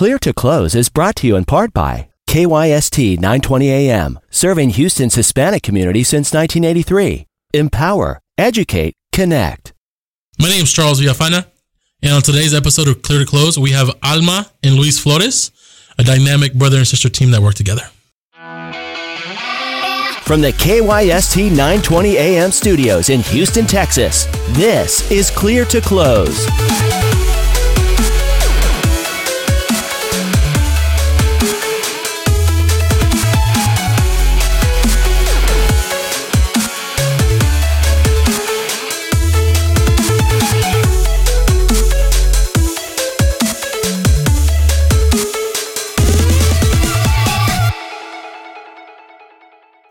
Clear to Close is brought to you in part by KYST 920 AM, serving Houston's Hispanic community since 1983. Empower, educate, connect. My name is Charles Villafana, and on today's episode of Clear to Close, we have Alma and Luis Flores, a dynamic brother and sister team that work together. From the KYST 920 AM studios in Houston, Texas, this is Clear to Close.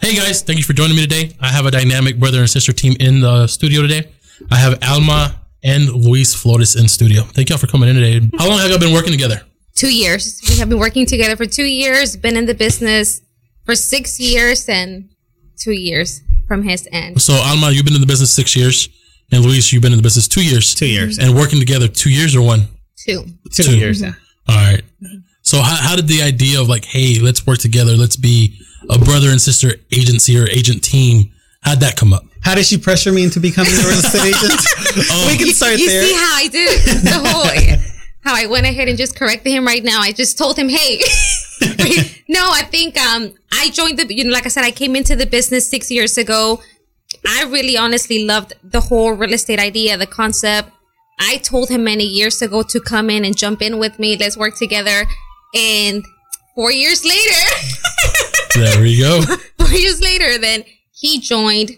Hey guys, thank you for joining me today. I have a dynamic brother and sister team in the studio today. I have Alma and Luis Flores in studio. Thank y'all for coming in today. How long have y'all been working together? two years. We have been working together for two years, been in the business for six years and two years from his end. So Alma, you've been in the business six years, and Luis, you've been in the business two years. Two years. And working together two years or one? Two. Two, Two. years. Yeah. All right. So how, how did the idea of like, hey, let's work together, let's be a brother and sister agency or agent team, how'd that come up? How did she pressure me into becoming a real estate agent? oh. we can start you there. see how I did the whole how I went ahead and just corrected him right now. I just told him, hey. no, I think um I joined the you know, like I said, I came into the business six years ago. I really honestly loved the whole real estate idea, the concept. I told him many years ago to come in and jump in with me. Let's work together. And four years later, There we go. four years later, then he joined.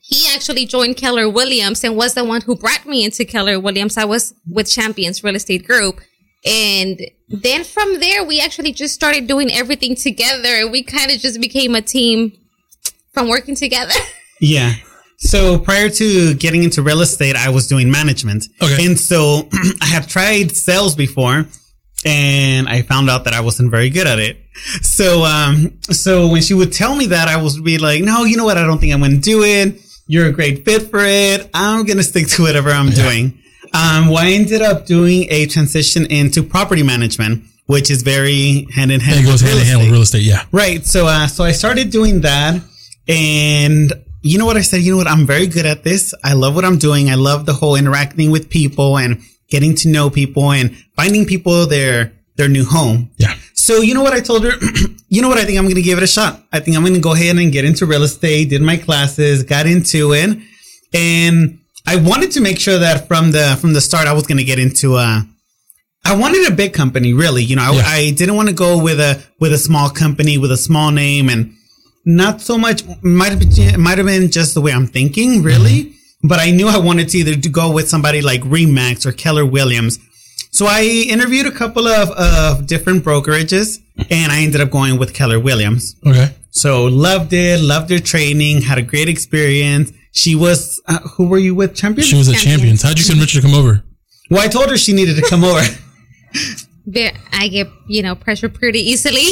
He actually joined Keller Williams and was the one who brought me into Keller Williams. I was with Champions Real Estate Group. And then from there, we actually just started doing everything together and we kind of just became a team from working together. Yeah. So prior to getting into real estate, I was doing management. Okay. And so I had tried sales before and I found out that I wasn't very good at it. So, um, so when she would tell me that, I was be like, no, you know what? I don't think I'm going to do it. You're a great fit for it. I'm going to stick to whatever I'm doing. Um, well, I ended up doing a transition into property management, which is very hand in hand. It goes hand in hand with real estate. Yeah. Right. So, uh, so I started doing that and you know what I said? You know what? I'm very good at this. I love what I'm doing. I love the whole interacting with people and getting to know people and finding people their, their new home. Yeah. So you know what I told her? you know what? I think I'm going to give it a shot. I think I'm going to go ahead and get into real estate, did my classes, got into it. And I wanted to make sure that from the, from the start, I was going to get into, uh, I wanted a big company, really. You know, I, Yeah. I didn't want to go with a, with a small company with a small name and not so much, might have been, might have been just the way I'm thinking, really. But I knew I wanted to either to go with somebody like Remax or Keller Williams. So I interviewed a couple of, of different brokerages and I ended up going with Keller Williams. Okay. So loved it, loved their training, had a great experience. She was, uh, who were you with? Champions? She was a Champions. champion. How'd you convince her to come over? well, I told her she needed to come over. Ve- I get, you know, pressure pretty easily.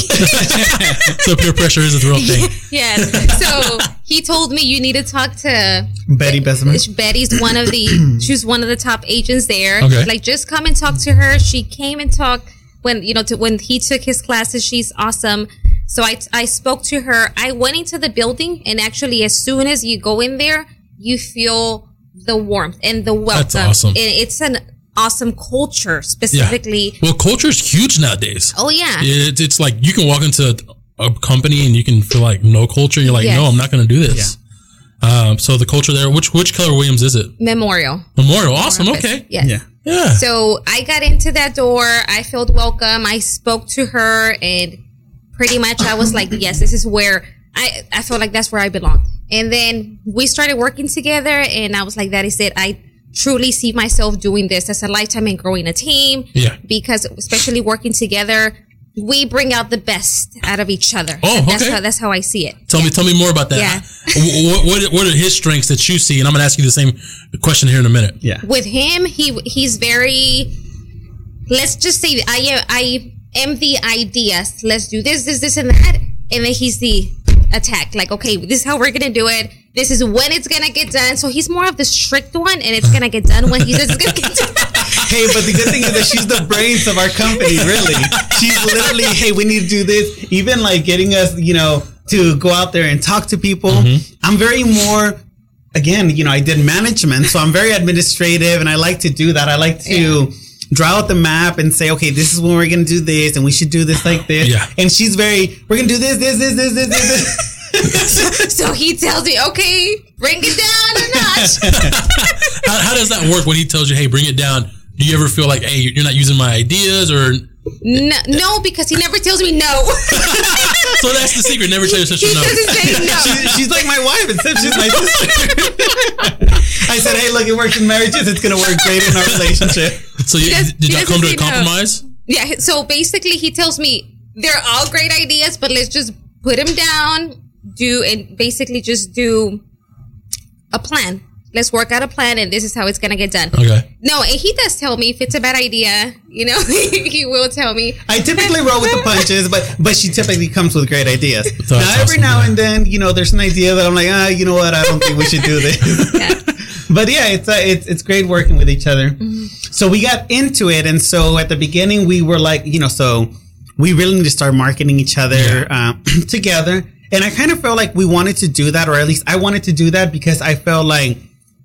So peer pressure is a real thing. yes. So he told me you need to talk to Betty Bessemer. Betty's one of the she's one of the top agents there. Okay. Like just come and talk to her. She came and talked when you know to, when he took his classes. She's awesome. So I I spoke to her. I went into the building and actually as soon as you go in there, you feel the warmth and the welcome. That's awesome. And it's an awesome culture specifically. Yeah. specifically. Well, culture is huge nowadays. Oh yeah. It's, it's like you can walk into a company and you can feel like no culture. You're like, Yes. no, I'm not going to do this. Um, so the culture there, which which Keller Williams is it? Memorial. Memorial. Awesome. Okay. Yes. Yeah. Yeah. So I got into that door. I felt welcome. I spoke to her and pretty much I was like, yes, this is where I, I felt like that's where I belong. And then we started working together and I was like, that is it. I truly see myself doing this as a lifetime and growing a team. Yeah. Because especially working together, we bring out the best out of each other. Oh, That's okay. how, that's how I see it. Tell me, tell me more about that. Yeah. What, what, what are his strengths that you see? And I'm going to ask you the same question here in a minute. Yeah. with him he he's very let's just say I am I am the ideas let's do this this this and that and then he's the attack like okay this is how we're gonna do it this is when it's gonna get done so he's more of the strict one and it's gonna get done when he says it's gonna get done Hey, but the good thing is that she's the brains of our company, really. She's literally, hey, we need to do this. Even like getting us, you know, to go out there and talk to people. Mm-hmm. I'm very more, again, you know, I did management, so I'm very administrative and I like to do that. I like to draw out the map and say, okay, this is when we're going to do this and we should do this like this. Yeah. And she's very, we're going to do this, this, this, this, this, this. So he tells me, okay, bring it down a notch. How, how does that work when he tells you, "Hey, bring it down"? Do you ever feel like, "Hey, you're not using my ideas," or no, no, because he never tells me no. so that's the secret? Never tell your sister he no. doesn't say no. She- she's like my wife, except she's my sister. I said, hey, look, it works in marriages. It's going to work great in our relationship. So you, does- did he y'all come to a doesn't no. compromise? Yeah, so basically he tells me they're all great ideas, but let's just put them down, do and basically just do a plan. Let's work out a plan and this is how it's gonna get done. Okay. No, and he does tell me if it's a bad idea, you know, he will tell me. I typically roll with the punches, but but she typically comes with great ideas. So now, that's every awesome, now yeah. and then, you know, there's an idea that I'm like, ah, you know what? I don't think we should do this. Yeah. but yeah, it's uh, it's it's great working with each other. Mm-hmm. So we got into it, and so at the beginning we were like, you know, so we really need to start marketing each other uh, together. And I kind of felt like we wanted to do that, or at least I wanted to do that because I felt like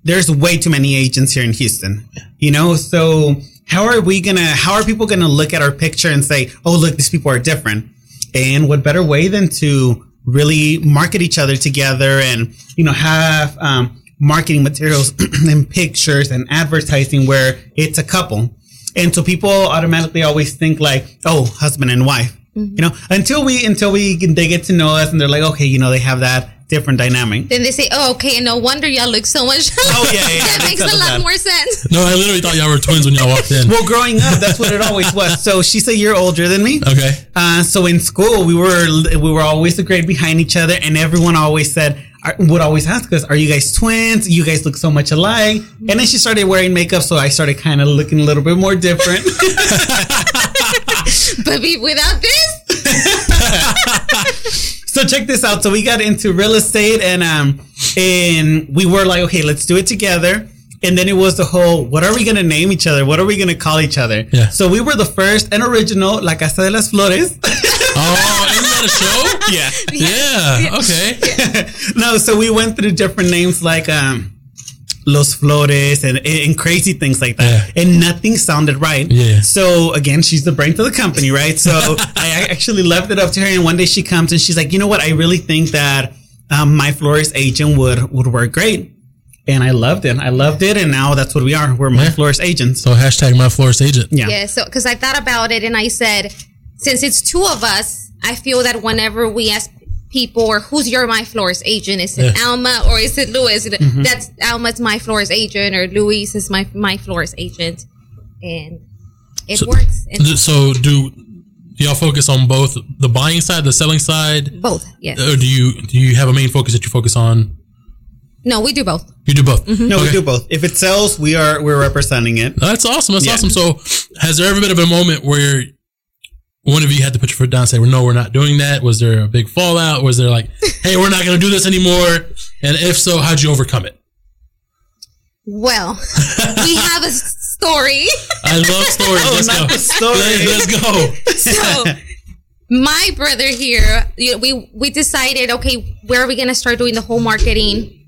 there's way too many agents here in Houston. You know, so how are we gonna? How are people gonna look at our picture and say, "Oh, look, these people are different"? And what better way than to really market each other together and you know have um, marketing materials and pictures and advertising where it's a couple, and so people automatically always think like, "Oh, husband and wife." You know, until we until we they get to know us and they're like, okay, you know, they have that different dynamic. Then they say, "Oh, okay, and no wonder y'all look so much." Oh, yeah, yeah, that makes a lot that. more sense. No, I literally thought y'all were twins when y'all walked in. Well, growing up, that's what it always was. So she's a year older than me. Okay. Uh, so in school, we were we were always the grade behind each other, and everyone always said are- would always ask us, "Are you guys twins? You guys look so much alike." And then she started wearing makeup, so I started kind of looking a little bit more different. But be, without this, so check this out. So we got into real estate, and um, and we were like, "Okay, let's do it together." And then it was the whole, what are we going to name each other? What are we going to call each other? Yeah. So we were the first and original, La Casa de las Flores. Oh, isn't that a show? yeah. Yeah. Okay. no, so we went through different names like um Los Flores and, and crazy things like that. And nothing sounded right. Yeah. So again, she's the brain to the company, right? So I actually left it up to her and one day she comes and she's like, you know what? I really think that um, my florist agent would would work great. And I loved it. I loved it. And now that's what we are. We're my Yeah. Flores agents. So hashtag my florist agent. Yeah. Yeah, so because I thought about it and I said, since it's two of us, I feel that whenever we ask people or who's your my Flores agent, is it Yeah. Alma or is it Luis? Mm-hmm. That's Alma's my Flores agent or Luis is my my Flores agent, and it So- works. And So do do y'all focus on both the buying side, the selling side, both, yes. or do you do you have a main focus that you focus on? no, we do both. You do both. Mm-hmm. No, we do both. If it sells, we are we're representing it. That's awesome. That's Yeah. awesome. So, has there ever been a moment where one of you had to put your foot down and say, well, "No, we're not doing that"? Was there a big fallout? Was there like, "Hey, we're not going to do this anymore"? And if so, how'd you overcome it? Well, we have a story. I love stories. Oh, Let's not go. story. Let's, let's go. so my brother here you know, we we decided okay where are we going to start doing the whole marketing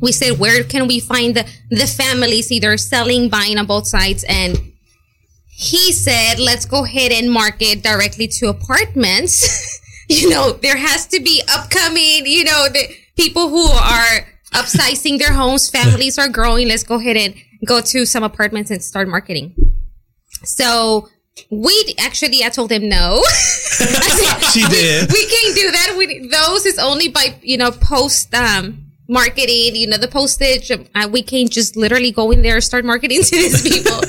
we said where can we find the the families either selling buying on both sides and he said let's go ahead and market directly to apartments you know there has to be upcoming you know the people who are upsizing their homes families are growing let's go ahead and go to some apartments and start marketing so we actually, I told him no. Said, She "We- did. We, can't do that. We, those is only by you know post um, marketing. You know the postage. Uh, we can't just literally go in there and start marketing to these people.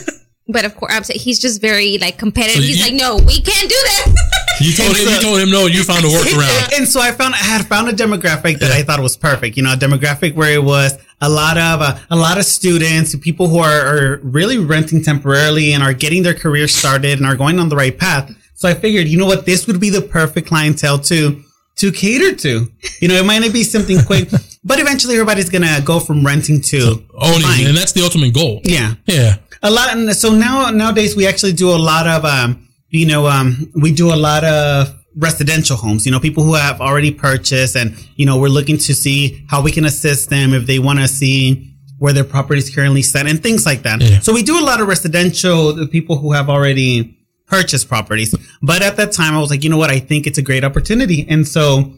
But of course, I'm saying he's just very like competitive. So he's you- like, no, we can't do that. You told him. You told him no. You found a workaround. and so I found I had found a demographic that I thought was perfect. You know, a demographic where it was a lot of uh, a lot of students, people who are, are really renting temporarily and are getting their career started and are going on the right path. So I figured, you know what, this would be the perfect clientele to to cater to. You know, it might not be something quick, but eventually everybody's gonna go from renting to owning, buying. and that's the ultimate goal. yeah, Yeah. a lot. And so now nowadays we actually do a lot of um, you know, um, we do a lot of residential homes. You know, people who have already purchased, and you know, we're looking to see how we can assist them if they want to see where their property is currently set and things like that. Yeah. So we do a lot of residential the people who have already purchased properties. But at that time, I was like, you know what? I think it's a great opportunity, and so.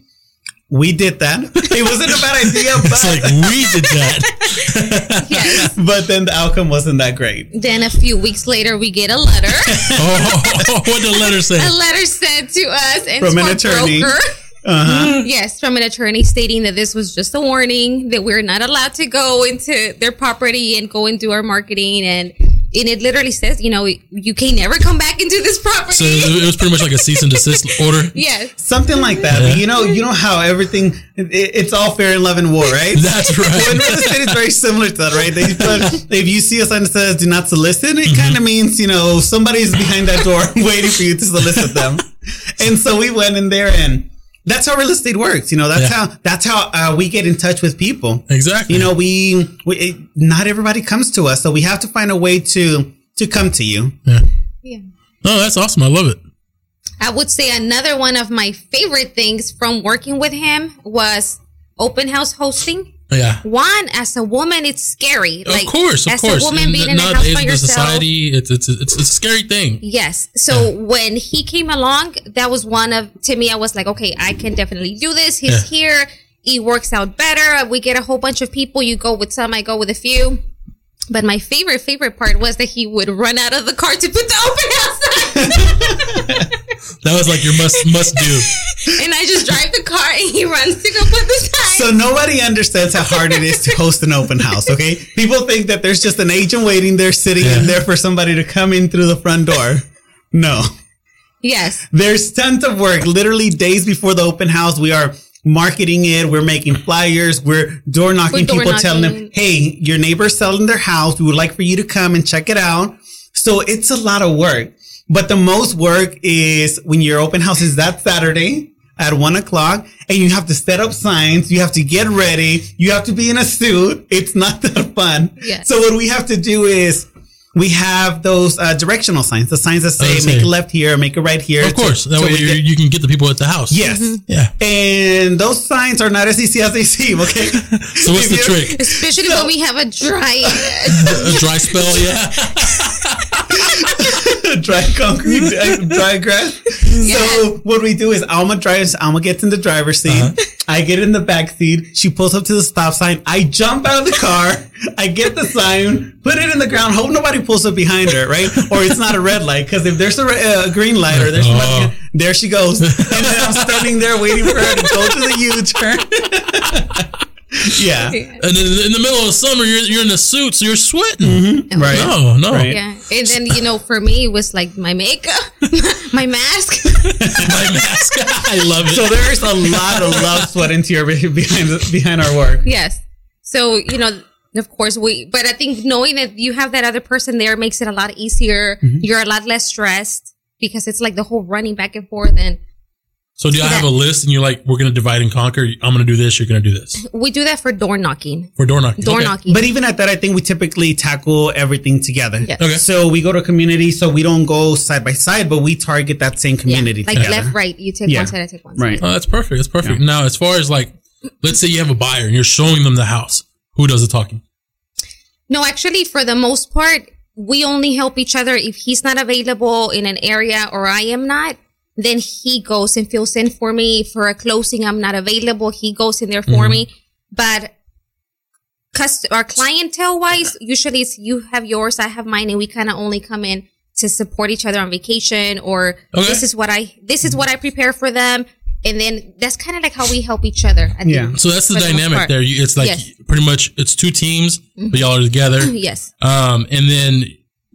We did that. It wasn't a bad idea, It's like but, we did that. Yes. but then the outcome wasn't that great. then a few weeks later, we get a letter. oh, what did the letter say? a letter sent to us and From to an our attorney. broker. Uh-huh. Yes, from an attorney stating that this was just a warning that we're not allowed to go into their property and go and do our marketing and and it literally says, you know, you can never come back into this property. So it was pretty much like a cease and desist order. yes. something like that. But you know, you know how everything it, it's all fair in love and war, right? That's Well, in right. real estate, it's very similar to that, right? They put, if you see a sign that says "Do not solicit," it kind of mm-hmm. means you know somebody's behind that door waiting for you to solicit them. And so we went in there, and that's how real estate works. You know, that's Yeah. how that's how uh, we get in touch with people. Exactly. You know, we, we it, not everybody comes to us, so we have to find a way to to come to you. Yeah. Yeah. No, that's awesome. I love it. I would say another one of my favorite things from working with him was open house hosting. Yeah. One, as a woman, it's scary. of course, of as course. a woman In being the- in a house by yourself. society, it's, it's it's it's a scary thing. Yes. So when he came along, that was one of to me. I was like, okay, I can definitely do this. He's Yeah. here. It works out better. We get a whole bunch of people. You go with some, I go with a few. But my favorite favorite part was that he would run out of the car to put the open house sign. That was like your must must do. and I just drive the car and he runs to go put the sign. So nobody understands how hard it is to host an open house. Okay, people think that there's just an agent waiting there, sitting in there for somebody to come in through the front door. No, yes. there's tons of work. Literally days before the open house, we are marketing it. We're making flyers. We're door knocking. We're door People telling them, "Hey, your neighbor's selling their house. We would like for you to come and check it out." So it's a lot of work. But the most work is when your open house is that Saturday at one o'clock and you have to set up signs. You have to get ready. You have to be in a suit. It's not that fun. Yes. So what we have to do is we have those uh, directional signs, the signs that say make a left here, make a right here. Of course, So- that so way we you, get- you can get the people at the house. Yes. Yeah. And those signs are not as easy as they seem, okay? So what's the trick? Especially when we have a dry. A dry spell. Yeah. dry concrete, dry, dry grass. So what we do is Alma drives, Alma gets in the driver's seat. Uh-huh. I get in the back seat. She pulls up to the stop sign. I jump out of the car. I get the sign, put it in the ground, hope nobody pulls up behind her, right? Or it's not a red light. Cause if there's a, re- uh, green light or there's somebody, Oh. there she goes. And then I'm standing there waiting for her to go to the U-turn. Yeah. And then in the middle of summer, you're you're in a suit, so you're sweating. Mm-hmm. Right. No, no. Right. yeah. And then, you know, for me, it was like my makeup, my mask. My mask. I love it. So there's a lot of love, sweat, and tear behind behind our work. Yes. So, you know, of course we, but I think knowing that you have that other person there makes it a lot easier. Mm-hmm. You're a lot less stressed because it's like the whole running back and forth. And So do y'all have a list and you're like, we're going to divide and conquer? I'm going to do this. You're going to do this. we do that for door knocking. For door knocking. Door Okay. knocking. But even at that, I think we typically tackle everything together. Yes. Okay. So we go to a community, so we don't go side by side, but we target that same community. yeah. community Like together. left, right. You take Yeah. one side, I take one side. Right. Oh, that's perfect. That's perfect. Now, as far as like, let's say you have a buyer and you're showing them the house. Who does the talking? No, actually, for the most part, we only help each other if he's not available in an area or I am not. Then he goes and fills in for me for a closing. I'm not available. He goes in there for me. But cust- our clientele wise, usually it's you have yours, I have mine, and we kind of only come in to support each other on vacation or Okay. this is what I this is what I prepare for them. And then that's kind of like how we help each other. I think. Yeah. So that's the For the dynamic there. You, it's like Yes. pretty much it's two teams, but y'all are together. Yes. Um, and then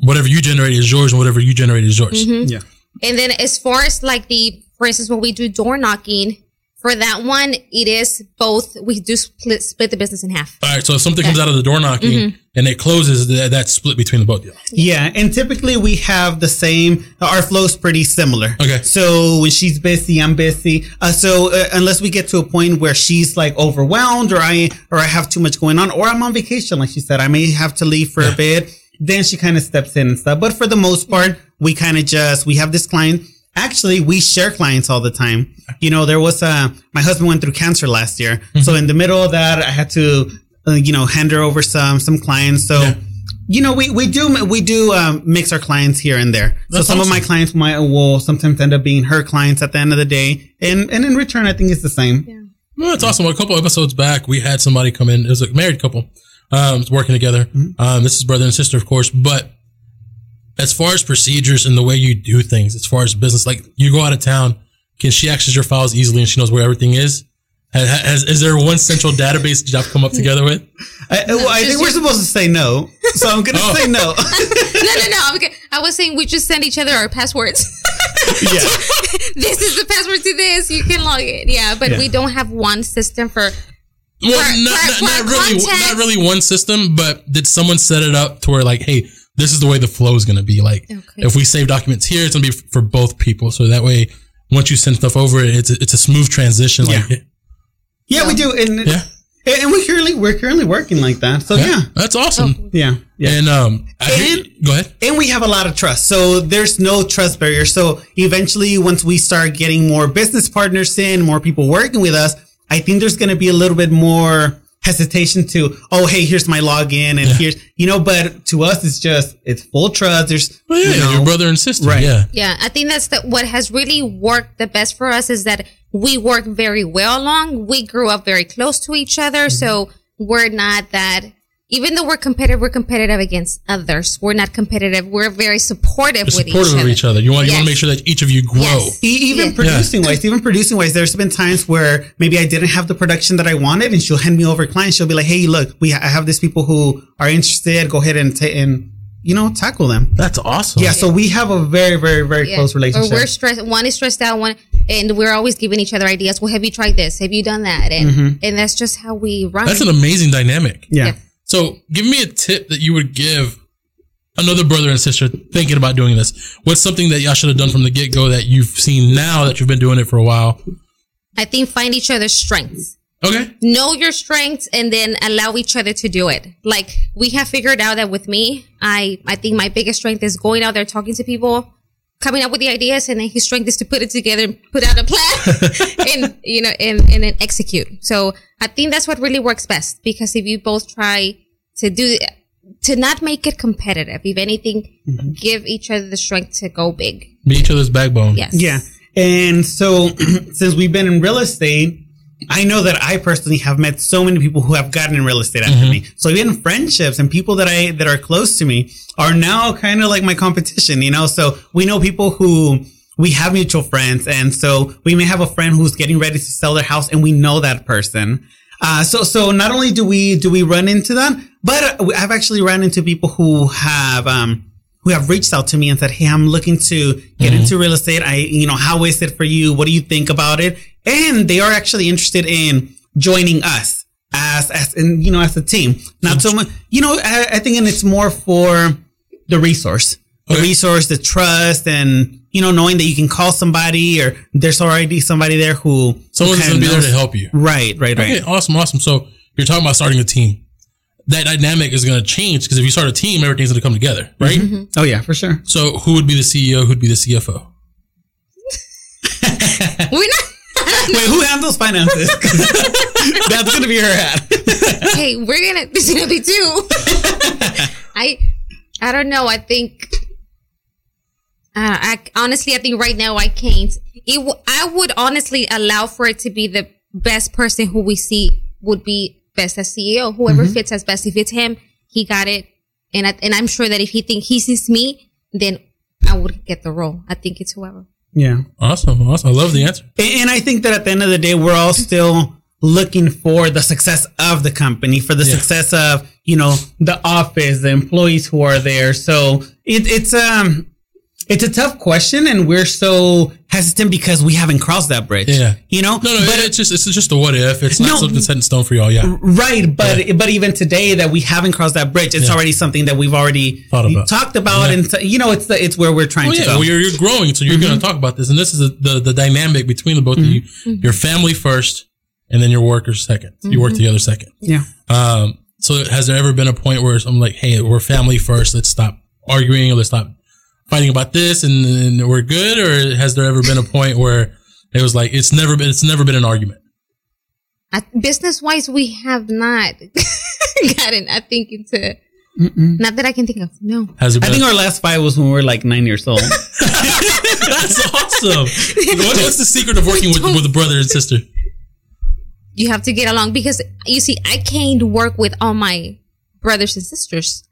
whatever you generate is yours, and whatever you generate is yours. Mm-hmm. Yeah. And then as far as like the, for instance, when we do door knocking, For that one, it is both. We do split, split the business in half. All right. So if something comes out of the door knocking Mm-hmm. and it closes, that, that's split between the both of you. Yeah, and typically we have the same. Our flow's pretty similar. Okay. So when she's busy, I'm busy. Uh, so uh, unless we get to a point where she's like overwhelmed, or I or I have too much going on, or I'm on vacation, like she said, I may have to leave for a bit. Then she kind of steps in and stuff. But for the most part, we kind of just we have this client. Actually, we share clients all the time. You know, there was a, my husband went through cancer last year, so in the middle of that, I had to, uh, you know, hand her over some some clients. So Yeah. you know, we, we do we do um, mix our clients here and there. That's so some of my awesome. clients might will sometimes end up being her clients at the end of the day, and and in return, I think it's the same. Well, it's awesome. A couple episodes back, we had somebody come in. It was a married couple, um, working together. Mm-hmm. Um, this is brother and sister, of course. But as far as procedures and the way you do things, as far as business, like you go out of town, can she access your files easily and she knows where everything is? Has, has, is there one central database that y'all come up together with? I, well, I think we're supposed to say no, so I'm gonna Oh. say no. no, no, no. I'm okay. I was saying we just send each other our passwords. yeah, this is the password to this. You can log it. Yeah, but Yeah. we don't have one system for. Well, For- not, for- not, for not really, not really one system, but did someone set it up to where like, hey, this is the way the flow is going to be? Like, Okay. if we save documents here, it's going to be for both people. So that way, once you send stuff over, it's a, it's a smooth transition. Like, Yeah. yeah, we do, and yeah, and we currently we're currently working like that. So yeah, that's awesome. yeah, yeah. And um, I hear- And- go ahead. and we have a lot of trust. So there's no trust barrier. So eventually, once we start getting more business partners in, more people working with us, I think there's going to be a little bit more hesitation to, oh, hey, here's my login and here's, you know, but to us, it's just, it's full trust. There's, Well, yeah, you know, your brother and sister. Right. Yeah. Yeah, I think that's the, what has really worked the best for us is that we work very well along. We grew up very close to each other, mm-hmm. so we're not that. Even though we're competitive, we're competitive against others. We're not competitive. We're very supportive You're with supportive each of other. each other. You want you want to make sure that each of you grow. Yes. Even Yeah. producing wise, even producing wise, there's been times where maybe I didn't have the production that I wanted, and she'll hand me over clients. She'll be like, "Hey, look, we I have these people who are interested. Go ahead and ta- and you know tackle them." That's awesome. Yeah, so we have a very, very, very Yeah. close relationship. Or we're stressed. One is stressed out. One, and we're always giving each other ideas. Well, have you tried this? Have you done that? And mm-hmm. and that's just how we run. That's an amazing dynamic. yeah. So, give me a tip that you would give another brother and sister thinking about doing this. What's something that y'all should have done from the get go that you've seen now that you've been doing it for a while? I think find each other's strengths. Okay. know your strengths and then allow each other to do it. Like we have figured out that with me, I I think my biggest strength is going out there talking to people, coming up with the ideas, and then his strength is to put it together and put out a plan and you know and and then execute. So I think that's what really works best because if you both try to do to not make it competitive, if anything, mm-hmm. give each other the strength to go big. Be each other's backbone. Yes. Yeah. And so since we've been in real estate, I know that I personally have met so many people who have gotten in real estate after me. So even friendships and people that I that are close to me are now kind of like my competition, you know? So we know people who we have mutual friends and so we may have a friend who's getting ready to sell their house and we know that person. Uh, so, so not only do we, do we run into that, but I've actually run into people who have, um, who have reached out to me and said, Hey, I'm looking to get into mm-hmm. real estate. I, you know, how is it for you? What do you think about it? And they are actually interested in joining us as, as, and, you know, as a team. Not so much, you know, I, I think, and it's more for the resource, the Okay. resource, the trust and, you know, knowing that you can call somebody or there's already somebody there who, who Someone's going to be there to help you. Right, right, right. Okay, awesome, awesome. So, you're talking about starting a team. That dynamic is going to change because if you start a team, everything's going to come together, right? Oh yeah, for sure. So, who would be the CEO? Who'd be the CFO? We're not. Wait, who handles finances? That's gonna be her hat. hey, we're gonna. This is gonna be two. I, I don't know. I think. Uh, I honestly, I think right now I can't. It. W- I would honestly allow for it to be the best person who we see would be best as CEO. Whoever fits as best. If it's him, he got it. And I, and I'm sure that if he think he sees me, then I would get the role. I think it's whoever. Yeah. Awesome, awesome. I love the answer. And, and I think that at the end of the day, we're all still looking for the success of the company, for the Yeah. success of, you know, the office, the employees who are there. So it, it's, um, it's a tough question, and we're so hesitant because we haven't crossed that bridge. Yeah. you know. No, no, but it's just it's just a what if. It's not No. something set in stone for y'all. Yeah. Right, but but even today that we haven't crossed that bridge, it's Yeah. already something that we've already Thought about. talked about, Yeah. and so- you know, it's the, it's where we're trying Oh to yeah, go. well, you're, you're growing, so you're going to mm-hmm. talk about this, and this is the, the the dynamic between the both of you. Mm-hmm. Your family first, and then your workers 2nd You work mm-hmm. together second. yeah. Um, so has there ever been a point where I'm like, hey, we're family first. Let's stop arguing let's stop fighting about this and, and we're good? Or has there ever been a point where it was like, it's never been, it's never been an argument? Business wise, we have not gotten, I think, into, not that I can think of. No. Has there I been? think our last fight was when we were like nine years old. that's awesome. What- what's the secret of working with, with a brother and sister? You have to get along because you see, I can't work with all my brothers and sisters.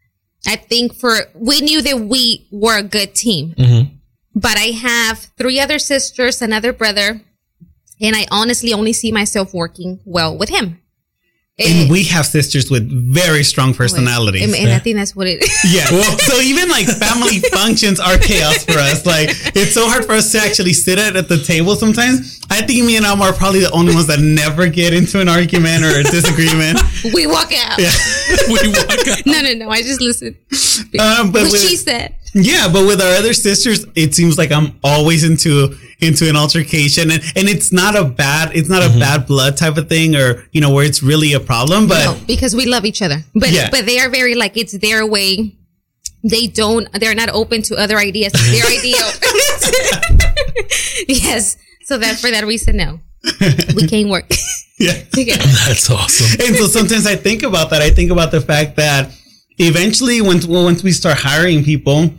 I think for, we knew that we were a good team. Mm-hmm. But I have three other sisters, another brother, and I honestly only see myself working well with him. And we have sisters with very strong personalities. And, and I think that's what it is. Yeah. so even like family functions are chaos for us. Like it's so hard for us to actually sit at, at the table sometimes. I think me and Alma are probably the only ones that never get into an argument or a disagreement. we walk out. we walk out. No, no, no. I just listen. Um, but what with- she said. Yeah, but with our other sisters, it seems like I'm always into into an altercation, and and it's not a bad it's not a mm-hmm. bad blood type of thing, or you know where it's really a problem. But No, because we love each other. But Yeah. but they are very like it's their way. They don't. They're not open to other ideas. Their idea. yes. So that for that reason, no, we can't work yeah, together. That's awesome. and so sometimes I think about that. I think about the fact that eventually, once well, once we start hiring people,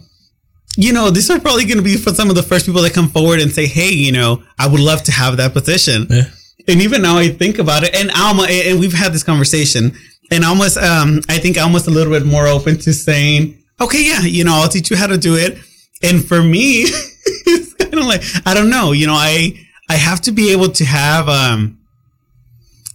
you know, these are probably going to be for some of the first people that come forward and say, "Hey, you know, I would love to have that position." Yeah. And even now, I think about it, and Alma, and we've had this conversation, and almost, um, I think almost a little bit more open to saying, "Okay, yeah, you know, I'll teach you how to do it." And for me, it's kind of like I don't know, you know, I I have to be able to have, um,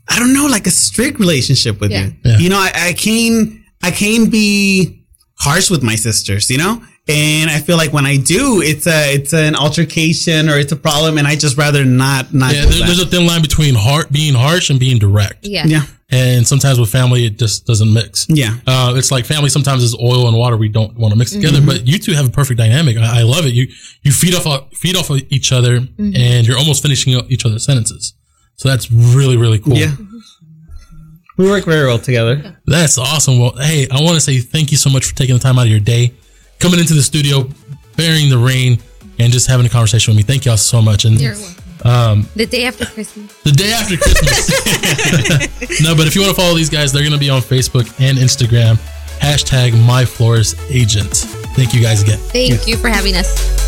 I don't know, like a strict relationship with Yeah. you. Yeah. You know, I, I can't, I can't be harsh with my sisters, you know? And I feel like when I do, it's a, it's an altercation or it's a problem. And I just rather not, not Yeah, do there, that. there's a thin line between heart, being harsh and being direct. Yeah. yeah. And sometimes with family, it just doesn't mix. Yeah. Uh, it's like family sometimes is oil and water we don't want to mix together, mm-hmm. but you two have a perfect dynamic. I, I love it. You you feed off uh, feed off of each other, mm-hmm. and you're almost finishing each other's sentences. So that's really really cool. Yeah. Mm-hmm. We work very well together. That's awesome. Well, hey, I want to say thank you so much for taking the time out of your day, coming into the studio, bearing the rain, and just having a conversation with me. Thank y'all so much. And You're welcome. um, The day after Christmas. the day after Christmas. no, but if you want to follow these guys, they're going to be on Facebook and Instagram. Hashtag my florist agent. Thank you guys again. Thank you for having us.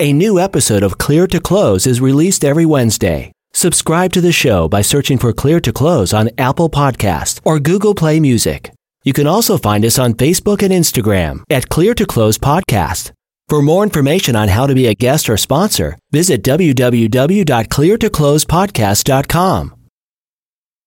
A new episode of Clear to Close is released every Wednesday. Subscribe to the show by searching for Clear to Close on Apple Podcast or Google Play Music. You can also find us on Facebook and Instagram at Clear to Close Podcast. For more information on how to be a guest or sponsor, visit www.cleartoclosepodcast.com.